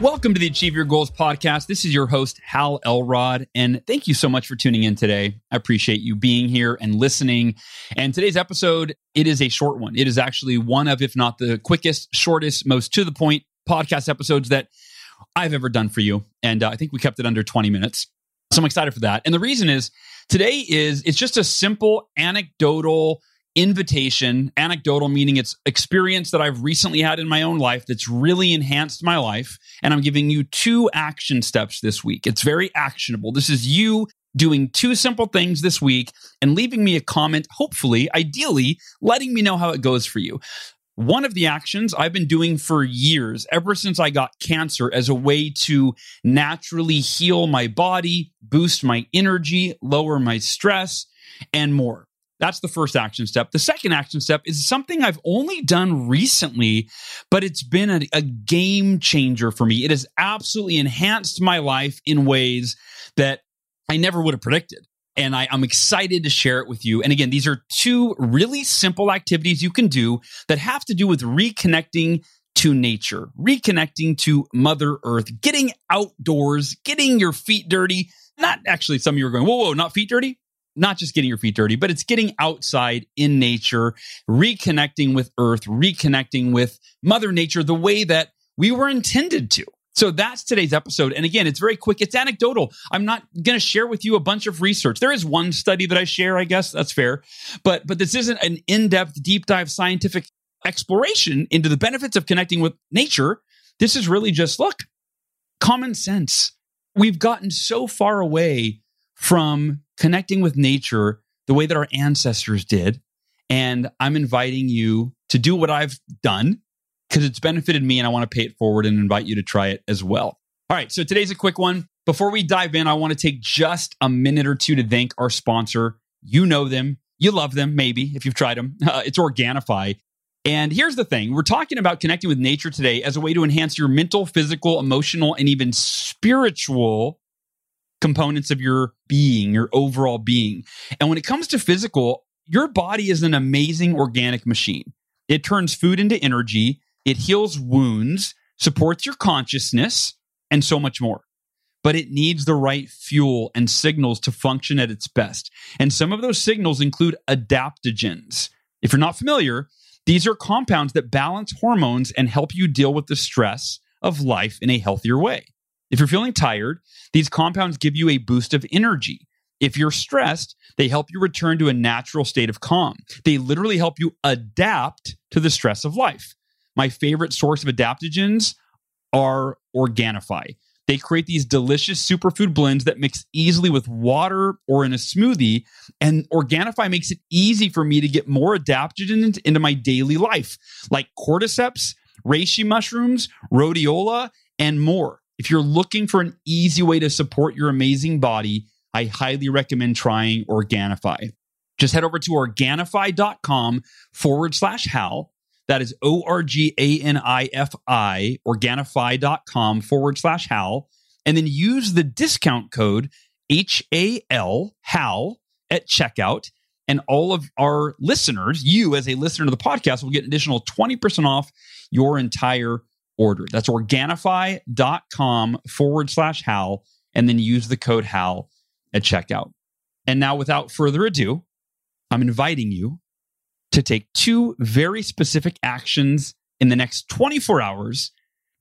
Welcome to the Achieve Your Goals podcast. This is your host, Hal Elrod, and thank you so much for tuning in today. I appreciate you being here and listening. And today's episode, it is a short one. It is actually one of, if not the quickest, shortest, most to the point podcast episodes that I've ever done for you. And uh, I think we kept it under 20 minutes. So I'm excited for that. And the reason is today is it's just a simple anecdotal invitation, anecdotal meaning it's experience that I've recently had in my own life that's really enhanced my life. And I'm giving you two action steps this week. It's very actionable. This is you doing two simple things this week and leaving me a comment, hopefully, ideally, letting me know how it goes for you. One of the actions I've been doing for years, ever since I got cancer, as a way to naturally heal my body, boost my energy, lower my stress, and more. That's the first action step. The second action step is something I've only done recently, but it's been a, a, game changer for me. It has absolutely enhanced my life in ways that I never would have predicted. And I, I'm excited to share it with you. And again, these are two really simple activities you can do that have to do with reconnecting to nature, reconnecting to Mother Earth, getting outdoors, getting your feet dirty. Not actually, some of you are going, whoa, whoa, not feet dirty not just getting your feet dirty, but it's getting outside in nature, reconnecting with earth, reconnecting with mother nature the way that we were intended to. So that's today's episode. And again, it's very quick. It's anecdotal. I'm not going to share with you a bunch of research. There is one study that I share, I guess that's fair. But but this isn't an in-depth deep dive scientific exploration into the benefits of connecting with nature. This is really just look, common sense. We've gotten so far away from connecting with nature the way that our ancestors did. And I'm inviting you to do what I've done because it's benefited me and I want to pay it forward and invite you to try it as well. All right, so today's a quick one. Before we dive in, I want to take just a minute or two to thank our sponsor. You know them, you love them, maybe if you've tried them. Uh, it's Organifi. And here's the thing we're talking about connecting with nature today as a way to enhance your mental, physical, emotional, and even spiritual components of your being, your overall being. And when it comes to physical, your body is an amazing organic machine. It turns food into energy, it heals wounds, supports your consciousness, and so much more. But it needs the right fuel and signals to function at its best. And some of those signals include adaptogens. If you're not familiar, these are compounds that balance hormones and help you deal with the stress of life in a healthier way. If you're feeling tired, these compounds give you a boost of energy. If you're stressed, they help you return to a natural state of calm. They literally help you adapt to the stress of life. My favorite source of adaptogens are Organifi. They create these delicious superfood blends that mix easily with water or in a smoothie. And Organifi makes it easy for me to get more adaptogens into my daily life, like cordyceps, reishi mushrooms, rhodiola, and more. If you're looking for an easy way to support your amazing body, I highly recommend trying Organifi. Just head over to Organifi.com forward slash Hal. That is O R G A N I F I, Organifi.com forward slash Hal. And then use the discount code H A L, HAL, at checkout. And all of our listeners, you as a listener to the podcast, will get an additional 20% off your entire order. That's Organifi.com forward slash Hal, and then use the code HAL at checkout. And now, without further ado, I'm inviting you to take two very specific actions in the next 24 hours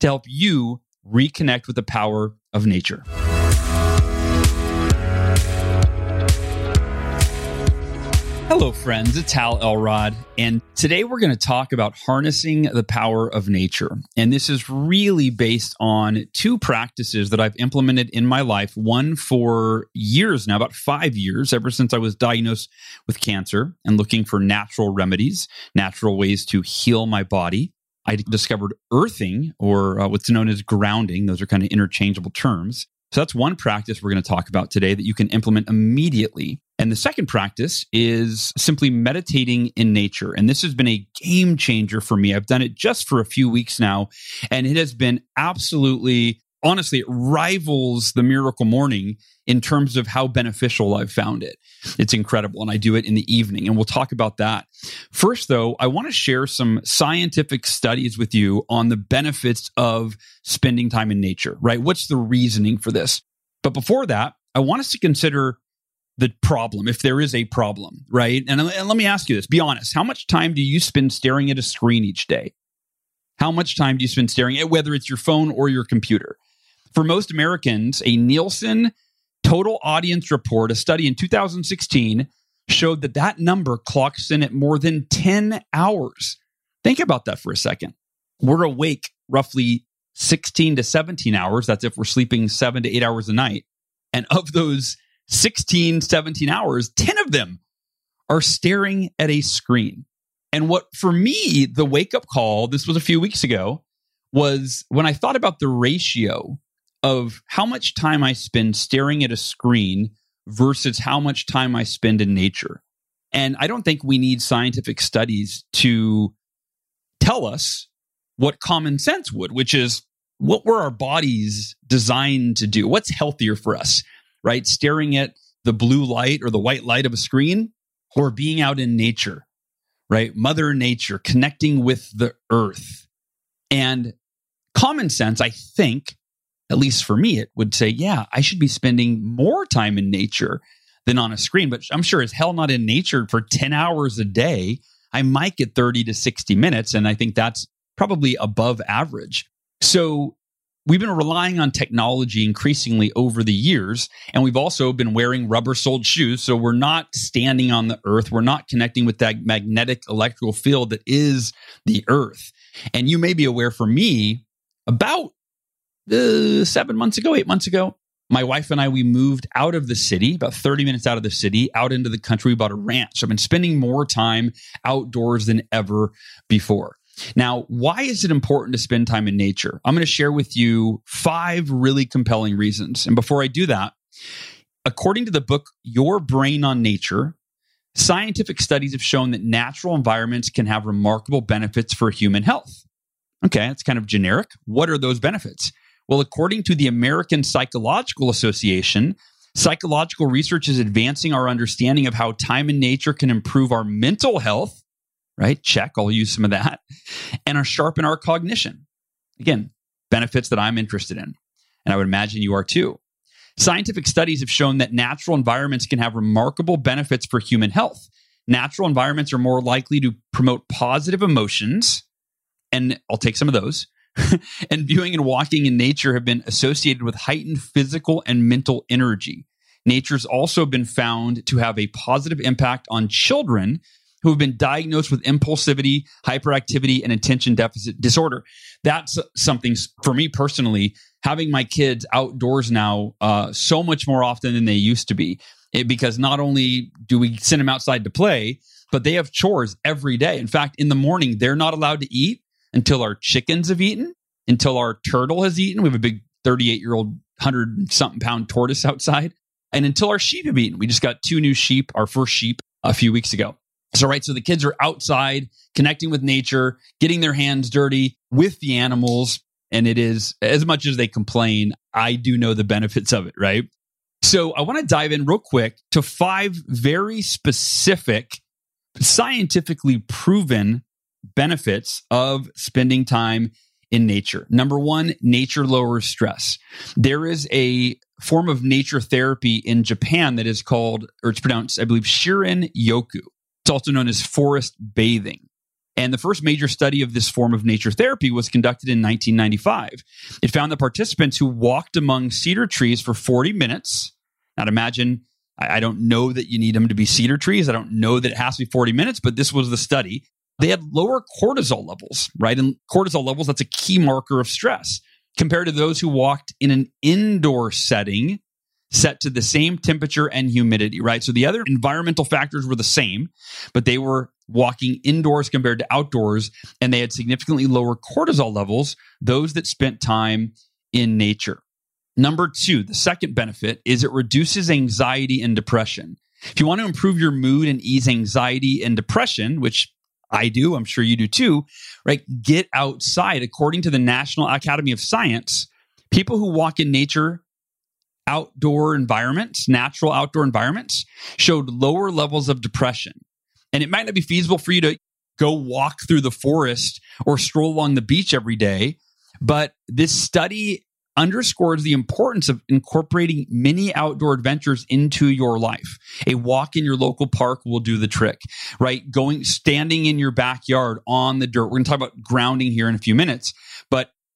to help you reconnect with the power of nature. Hello, friends. It's Hal Elrod. And today we're going to talk about harnessing the power of nature. And this is really based on two practices that I've implemented in my life. One for years now, about five years, ever since I was diagnosed with cancer and looking for natural remedies, natural ways to heal my body. I discovered earthing or uh, what's known as grounding. Those are kind of interchangeable terms. So that's one practice we're going to talk about today that you can implement immediately. And the second practice is simply meditating in nature. And this has been a game changer for me. I've done it just for a few weeks now, and it has been absolutely honestly, it rivals the miracle morning in terms of how beneficial I've found it. It's incredible. And I do it in the evening. And we'll talk about that. First, though, I want to share some scientific studies with you on the benefits of spending time in nature, right? What's the reasoning for this? But before that, I want us to consider the problem, if there is a problem, right? And, and let me ask you this be honest. How much time do you spend staring at a screen each day? How much time do you spend staring at whether it's your phone or your computer? For most Americans, a Nielsen total audience report, a study in 2016, showed that that number clocks in at more than 10 hours. Think about that for a second. We're awake roughly 16 to 17 hours. That's if we're sleeping seven to eight hours a night. And of those 16, 17 hours, 10 of them are staring at a screen. And what for me, the wake up call, this was a few weeks ago, was when I thought about the ratio of how much time I spend staring at a screen versus how much time I spend in nature. And I don't think we need scientific studies to tell us what common sense would, which is what were our bodies designed to do? What's healthier for us, right? Staring at the blue light or the white light of a screen or being out in nature, right? Mother nature, connecting with the earth. And common sense, I think, at least for me, it would say, yeah, I should be spending more time in nature than on a screen. But I'm sure as hell not in nature for 10 hours a day. I might get 30 to 60 minutes. And I think that's probably above average. So we've been relying on technology increasingly over the years. And we've also been wearing rubber soled shoes. So we're not standing on the earth. We're not connecting with that magnetic electrical field that is the earth. And you may be aware for me, about uh, seven months ago, eight months ago, my wife and I, we moved out of the city, about 30 minutes out of the city, out into the country. We bought a ranch. I've been spending more time outdoors than ever before. Now, why is it important to spend time in nature? I'm going to share with you five really compelling reasons. And before I do that, according to the book Your Brain on Nature, scientific studies have shown that natural environments can have remarkable benefits for human health. Okay, it's kind of generic. What are those benefits? Well, according to the American Psychological Association, psychological research is advancing our understanding of how time in nature can improve our mental health, right? Check, I'll use some of that, and sharpen our cognition. Again, benefits that I'm interested in. And I would imagine you are too. Scientific studies have shown that natural environments can have remarkable benefits for human health. Natural environments are more likely to promote positive emotions, and I'll take some of those and viewing and walking in nature have been associated with heightened physical and mental energy. Nature's also been found to have a positive impact on children who have been diagnosed with impulsivity, hyperactivity, and attention deficit disorder. That's something for me personally, having my kids outdoors now uh, so much more often than they used to be. It, because not only do we send them outside to play, but they have chores every day. In fact, in the morning, they're not allowed to eat until our chickens have eaten, until our turtle has eaten. We have a big 38 year old, 100 something pound tortoise outside, and until our sheep have eaten. We just got two new sheep, our first sheep a few weeks ago. So, right, so the kids are outside connecting with nature, getting their hands dirty with the animals. And it is, as much as they complain, I do know the benefits of it, right? So, I want to dive in real quick to five very specific, scientifically proven benefits of spending time in nature. Number one, nature lowers stress. There is a form of nature therapy in Japan that is called, or it's pronounced, I believe, Shinrin Yoku. It's also known as forest bathing. And the first major study of this form of nature therapy was conducted in 1995. It found that participants who walked among cedar trees for 40 minutes, now imagine I, don't know that you need them to be cedar trees. I don't know that it has to be 40 minutes, but this was the study. They had lower cortisol levels, right? And cortisol levels, that's a key marker of stress compared to those who walked in an indoor setting set to the same temperature and humidity, right? So the other environmental factors were the same, but they were walking indoors compared to outdoors, and they had significantly lower cortisol levels, those that spent time in nature. Number two, the second benefit is it reduces anxiety and depression. If you want to improve your mood and ease anxiety and depression, which I do, I'm sure you do too, right? Get outside. According to the National Academy of Science, people who walk in nature, outdoor environments, natural outdoor environments, showed lower levels of depression. And it might not be feasible for you to go walk through the forest or stroll along the beach every day, but this study underscores the importance of incorporating many outdoor adventures into your life. A walk in your local park will do the trick, right? Going, standing in your backyard on the dirt. We're going to talk about grounding here in a few minutes,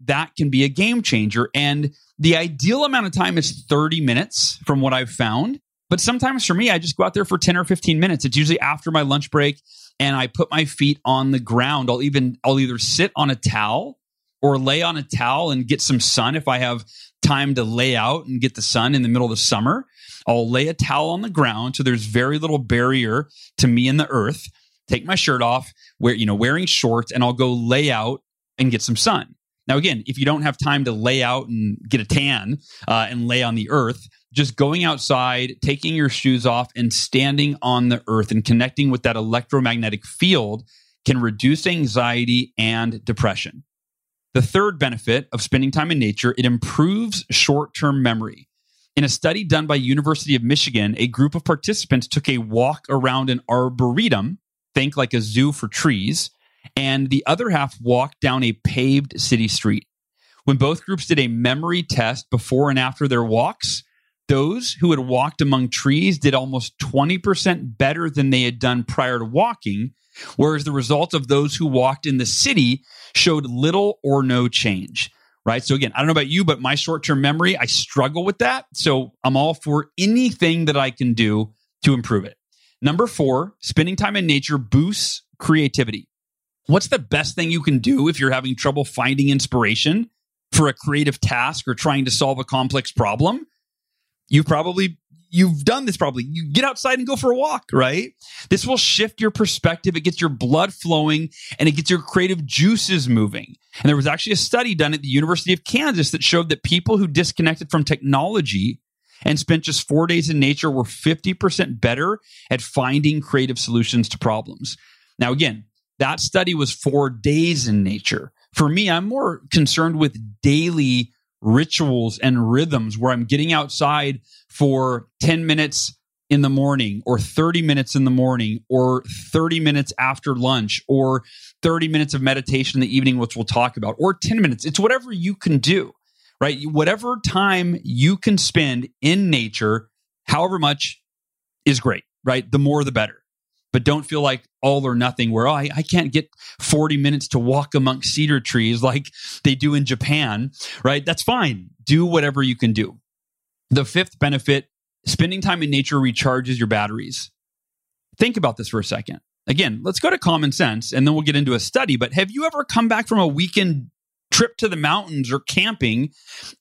that can be a game changer. And the ideal amount of time is 30 minutes from what I've found. But sometimes for me, I just go out there for 10 or 15 minutes. It's usually after my lunch break and I put my feet on the ground. I'll even, I'll either sit on a towel or lay on a towel and get some sun if I have time to lay out and get the sun in the middle of the summer. I'll lay a towel on the ground so there's very little barrier to me and the earth. Take my shirt off, wear you know wearing shorts, and I'll go lay out and get some sun. Now, again, if you don't have time to lay out and get a tan uh, and lay on the earth, just going outside, taking your shoes off, and standing on the earth and connecting with that electromagnetic field can reduce anxiety and depression. The third benefit of spending time in nature, it improves short-term memory. In a study done by University of Michigan, a group of participants took a walk around an arboretum, think like a zoo for trees, and the other half walked down a paved city street. When both groups did a memory test before and after their walks, those who had walked among trees did almost 20% better than they had done prior to walking, whereas the results of those who walked in the city showed little or no change. Right. So, again, I don't know about you, but my short term memory, I struggle with that. So, I'm all for anything that I can do to improve it. Number four, spending time in nature boosts creativity. What's the best thing you can do if you're having trouble finding inspiration for a creative task or trying to solve a complex problem? you probably you've done this probably. You get outside and go for a walk, right? This will shift your perspective. It gets your blood flowing and it gets your creative juices moving. And there was actually a study done at the University of Kansas that showed that people who disconnected from technology and spent just four days in nature were 50% better at finding creative solutions to problems. Now, again, that study was four days in nature. For me, I'm more concerned with daily rituals and rhythms where I'm getting outside for 10 minutes in the morning or 30 minutes in the morning or 30 minutes after lunch or 30 minutes of meditation in the evening, which we'll talk about, or 10 minutes. It's whatever you can do, right? Whatever time you can spend in nature, however much is great, right? The more the better but don't feel like all or nothing where, oh, I, I can't get 40 minutes to walk amongst cedar trees like they do in Japan, right? That's fine. Do whatever you can do. The fifth benefit spending time in nature recharges your batteries. Think about this for a second. Again, let's go to common sense and then we'll get into a study. But have you ever come back from a weekend trip to the mountains or camping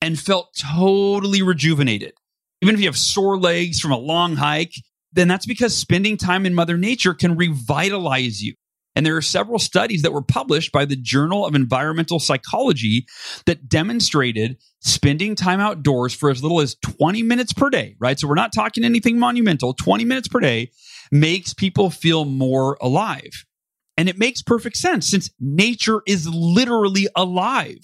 and felt totally rejuvenated? Even if you have sore legs from a long hike, then that's because spending time in Mother Nature can revitalize you. And there are several studies that were published by the Journal of Environmental Psychology that demonstrated spending time outdoors for as little as 20 minutes per day, right? So we're not talking anything monumental, 20 minutes per day makes people feel more alive. And it makes perfect sense since nature is literally alive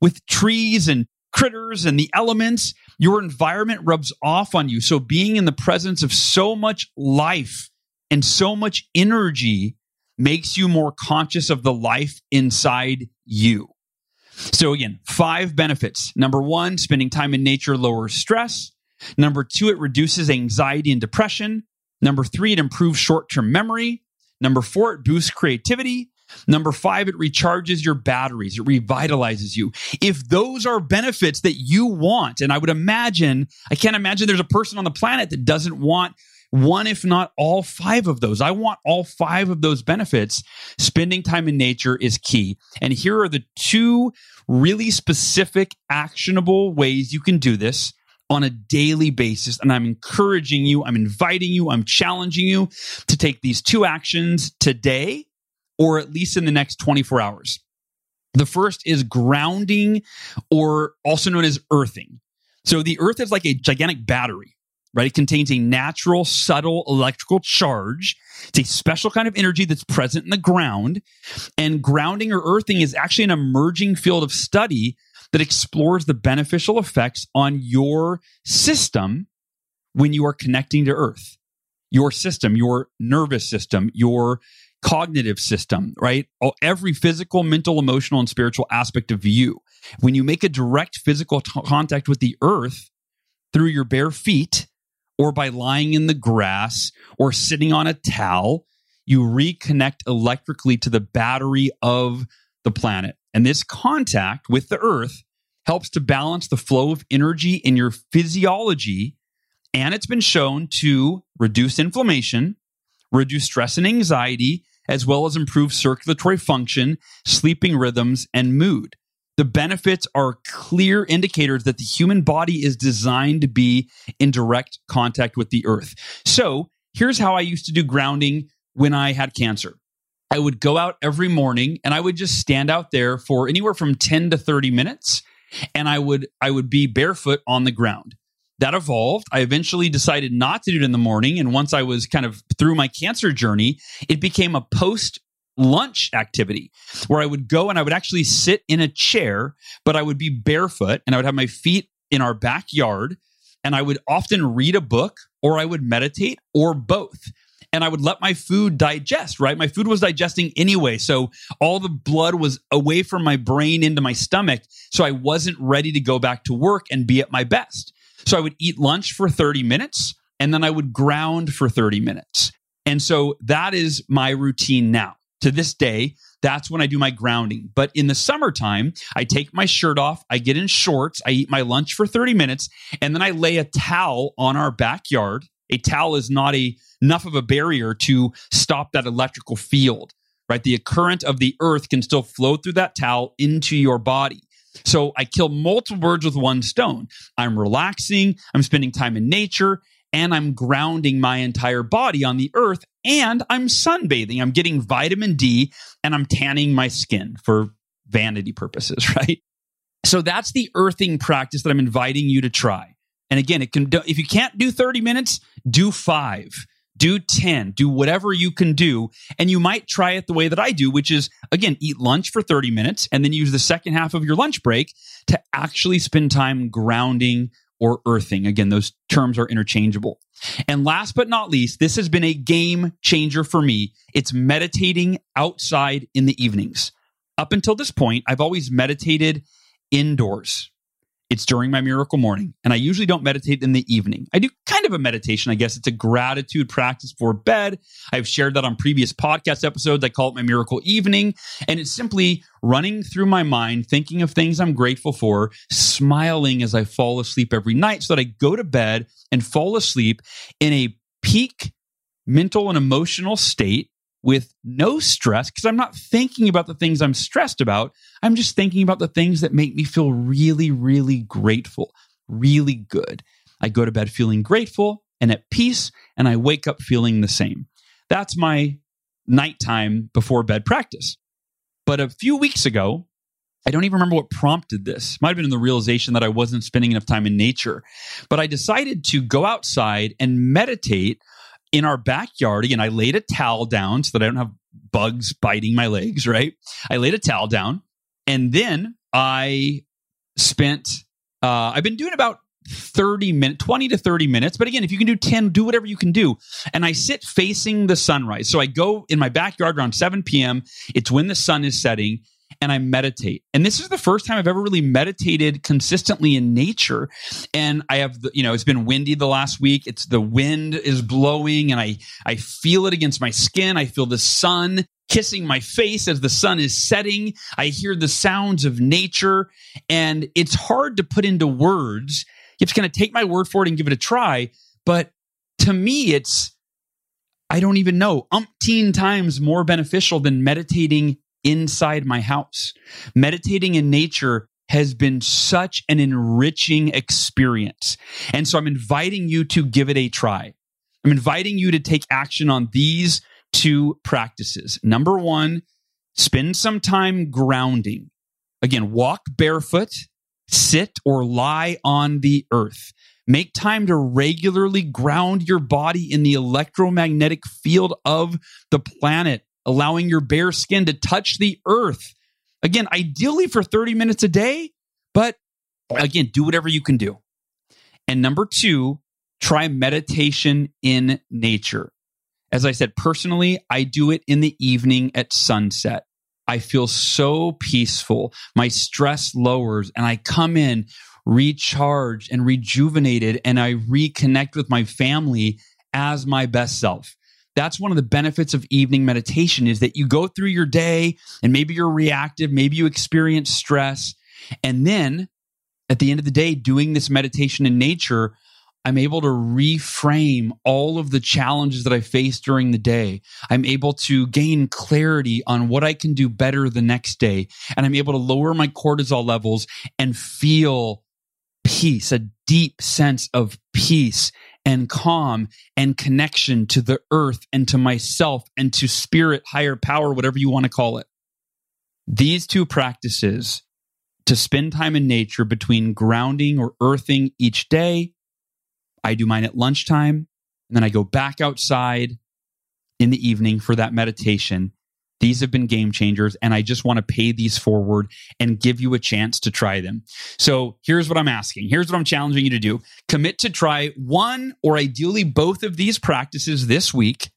with trees and critters and the elements your environment rubs off on you. So being in the presence of so much life and so much energy makes you more conscious of the life inside you. So again, five benefits. Number one, spending time in nature lowers stress. Number two, it reduces anxiety and depression. Number three, it improves short term memory. Number four, it boosts creativity. Number five, it recharges your batteries. It revitalizes you. If those are benefits that you want, and I would imagine, I can't imagine there's a person on the planet that doesn't want one, if not all five of those. I want all five of those benefits. Spending time in nature is key. And here are the two really specific, actionable ways you can do this on a daily basis. And I'm encouraging you, I'm inviting you, I'm challenging you to take these two actions today or at least in the next 24 hours. The first is grounding or also known as earthing. So the earth is like a gigantic battery, right? It contains a natural, subtle electrical charge. It's a special kind of energy that's present in the ground. And grounding or earthing is actually an emerging field of study that explores the beneficial effects on your system when you are connecting to earth. Your system, your nervous system, your cognitive system, right? Oh, every physical, mental, emotional, and spiritual aspect of you. When you make a direct physical t- contact with the earth through your bare feet or by lying in the grass or sitting on a towel, you reconnect electrically to the battery of the planet. And this contact with the earth helps to balance the flow of energy in your physiology. And it's been shown to reduce inflammation, reduce stress and anxiety, as well as improve circulatory function, sleeping rhythms, and mood. The benefits are clear indicators that the human body is designed to be in direct contact with the earth. So here's how I used to do grounding when I had cancer. I would go out every morning and I would just stand out there for anywhere from 10 to 30 minutes and I would I would be barefoot on the ground that evolved. I eventually decided not to do it in the morning. And once I was kind of through my cancer journey, it became a post lunch activity where I would go and I would actually sit in a chair, but I would be barefoot and I would have my feet in our backyard. And I would often read a book or I would meditate or both. And I would let my food digest, right? My food was digesting anyway. So all the blood was away from my brain into my stomach. So I wasn't ready to go back to work and be at my best. So I would eat lunch for 30 minutes and then I would ground for 30 minutes. And so that is my routine now. To this day, that's when I do my grounding. But in the summertime, I take my shirt off, I get in shorts, I eat my lunch for 30 minutes, and then I lay a towel on our backyard. A towel is not a, enough of a barrier to stop that electrical field, right? The current of the earth can still flow through that towel into your body. So I kill multiple birds with one stone. I'm relaxing, I'm spending time in nature, and I'm grounding my entire body on the earth, and I'm sunbathing. I'm getting vitamin D, and I'm tanning my skin for vanity purposes, right? So that's the earthing practice that I'm inviting you to try. And again, it can if you can't do 30 minutes, do 5 do 10, do whatever you can do. And you might try it the way that I do, which is again, eat lunch for 30 minutes and then use the second half of your lunch break to actually spend time grounding or earthing. Again, those terms are interchangeable. And last but not least, this has been a game changer for me. It's meditating outside in the evenings. Up until this point, I've always meditated indoors. It's during my miracle morning, and I usually don't meditate in the evening. I do kind of a meditation, I guess. It's a gratitude practice for bed. I've shared that on previous podcast episodes. I call it my miracle evening, and it's simply running through my mind, thinking of things I'm grateful for, smiling as I fall asleep every night so that I go to bed and fall asleep in a peak mental and emotional state with no stress because I'm not thinking about the things I'm stressed about. I'm just thinking about the things that make me feel really, really grateful, really good. I go to bed feeling grateful and at peace, and I wake up feeling the same. That's my nighttime before bed practice. But a few weeks ago, I don't even remember what prompted this. Might have been the realization that I wasn't spending enough time in nature. But I decided to go outside and meditate in our backyard. Again, I laid a towel down so that I don't have bugs biting my legs, right? I laid a towel down and then I spent, uh, I've been doing about 30 minutes, 20 to 30 minutes. But again, if you can do 10, do whatever you can do. And I sit facing the sunrise. So I go in my backyard around 7 p.m. It's when the sun is setting and I meditate. And this is the first time I've ever really meditated consistently in nature. And I have, the, you know, it's been windy the last week. It's the wind is blowing and I, I feel it against my skin. I feel the sun kissing my face as the sun is setting. I hear the sounds of nature, and it's hard to put into words. You just kind of take my word for it and give it a try. But to me, it's, I don't even know, umpteen times more beneficial than meditating inside my house. Meditating in nature has been such an enriching experience. And so I'm inviting you to give it a try. I'm inviting you to take action on these two practices. Number one, spend some time grounding. Again, walk barefoot, sit or lie on the earth. Make time to regularly ground your body in the electromagnetic field of the planet, allowing your bare skin to touch the earth. Again, ideally for 30 minutes a day, but again, do whatever you can do. And number two, try meditation in nature. As I said, personally, I do it in the evening at sunset. I feel so peaceful. My stress lowers and I come in recharged and rejuvenated and I reconnect with my family as my best self. That's one of the benefits of evening meditation is that you go through your day and maybe you're reactive, maybe you experience stress. And then at the end of the day, doing this meditation in nature I'm able to reframe all of the challenges that I face during the day. I'm able to gain clarity on what I can do better the next day. And I'm able to lower my cortisol levels and feel peace, a deep sense of peace and calm and connection to the earth and to myself and to spirit, higher power, whatever you want to call it. These two practices to spend time in nature between grounding or earthing each day I do mine at lunchtime, and then I go back outside in the evening for that meditation. These have been game changers, and I just want to pay these forward and give you a chance to try them. So here's what I'm asking. Here's what I'm challenging you to do commit to try one or ideally both of these practices this week.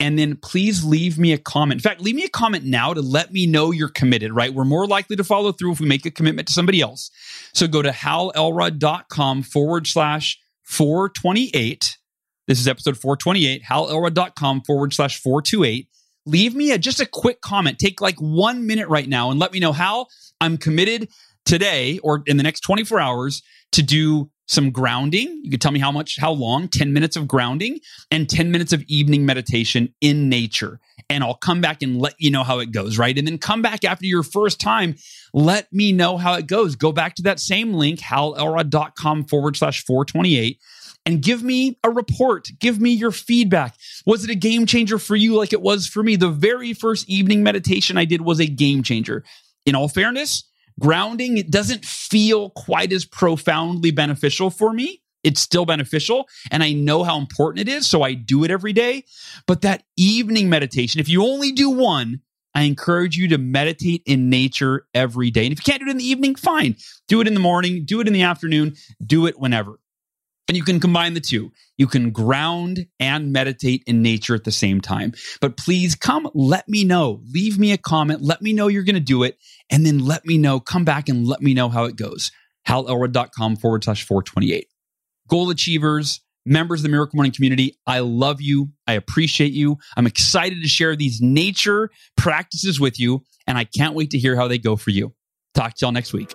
And then please leave me a comment. In fact, leave me a comment now to let me know you're committed, right? We're more likely to follow through if we make a commitment to somebody else. So go to halelrod.com forward slash 428. This is episode 428, halelrod.com forward slash 428. Leave me a, just a quick comment. Take like one minute right now and let me know how I'm committed today or in the next 24 hours to do some grounding. You could tell me how much, how long, 10 minutes of grounding and 10 minutes of evening meditation in nature. And I'll come back and let you know how it goes, right? And then come back after your first time. Let me know how it goes. Go back to that same link, halelrod.com forward slash 428 and give me a report. Give me your feedback. Was it a game changer for you like it was for me? The very first evening meditation I did was a game changer. In all fairness, grounding it doesn't feel quite as profoundly beneficial for me it's still beneficial and i know how important it is so i do it every day but that evening meditation if you only do one i encourage you to meditate in nature every day and if you can't do it in the evening fine do it in the morning do it in the afternoon do it whenever and you can combine the two. You can ground and meditate in nature at the same time. But please come, let me know. Leave me a comment. Let me know you're going to do it. And then let me know, come back and let me know how it goes. halelrod.com forward slash 428. Goal achievers, members of the Miracle Morning community, I love you. I appreciate you. I'm excited to share these nature practices with you. And I can't wait to hear how they go for you. Talk to y'all next week.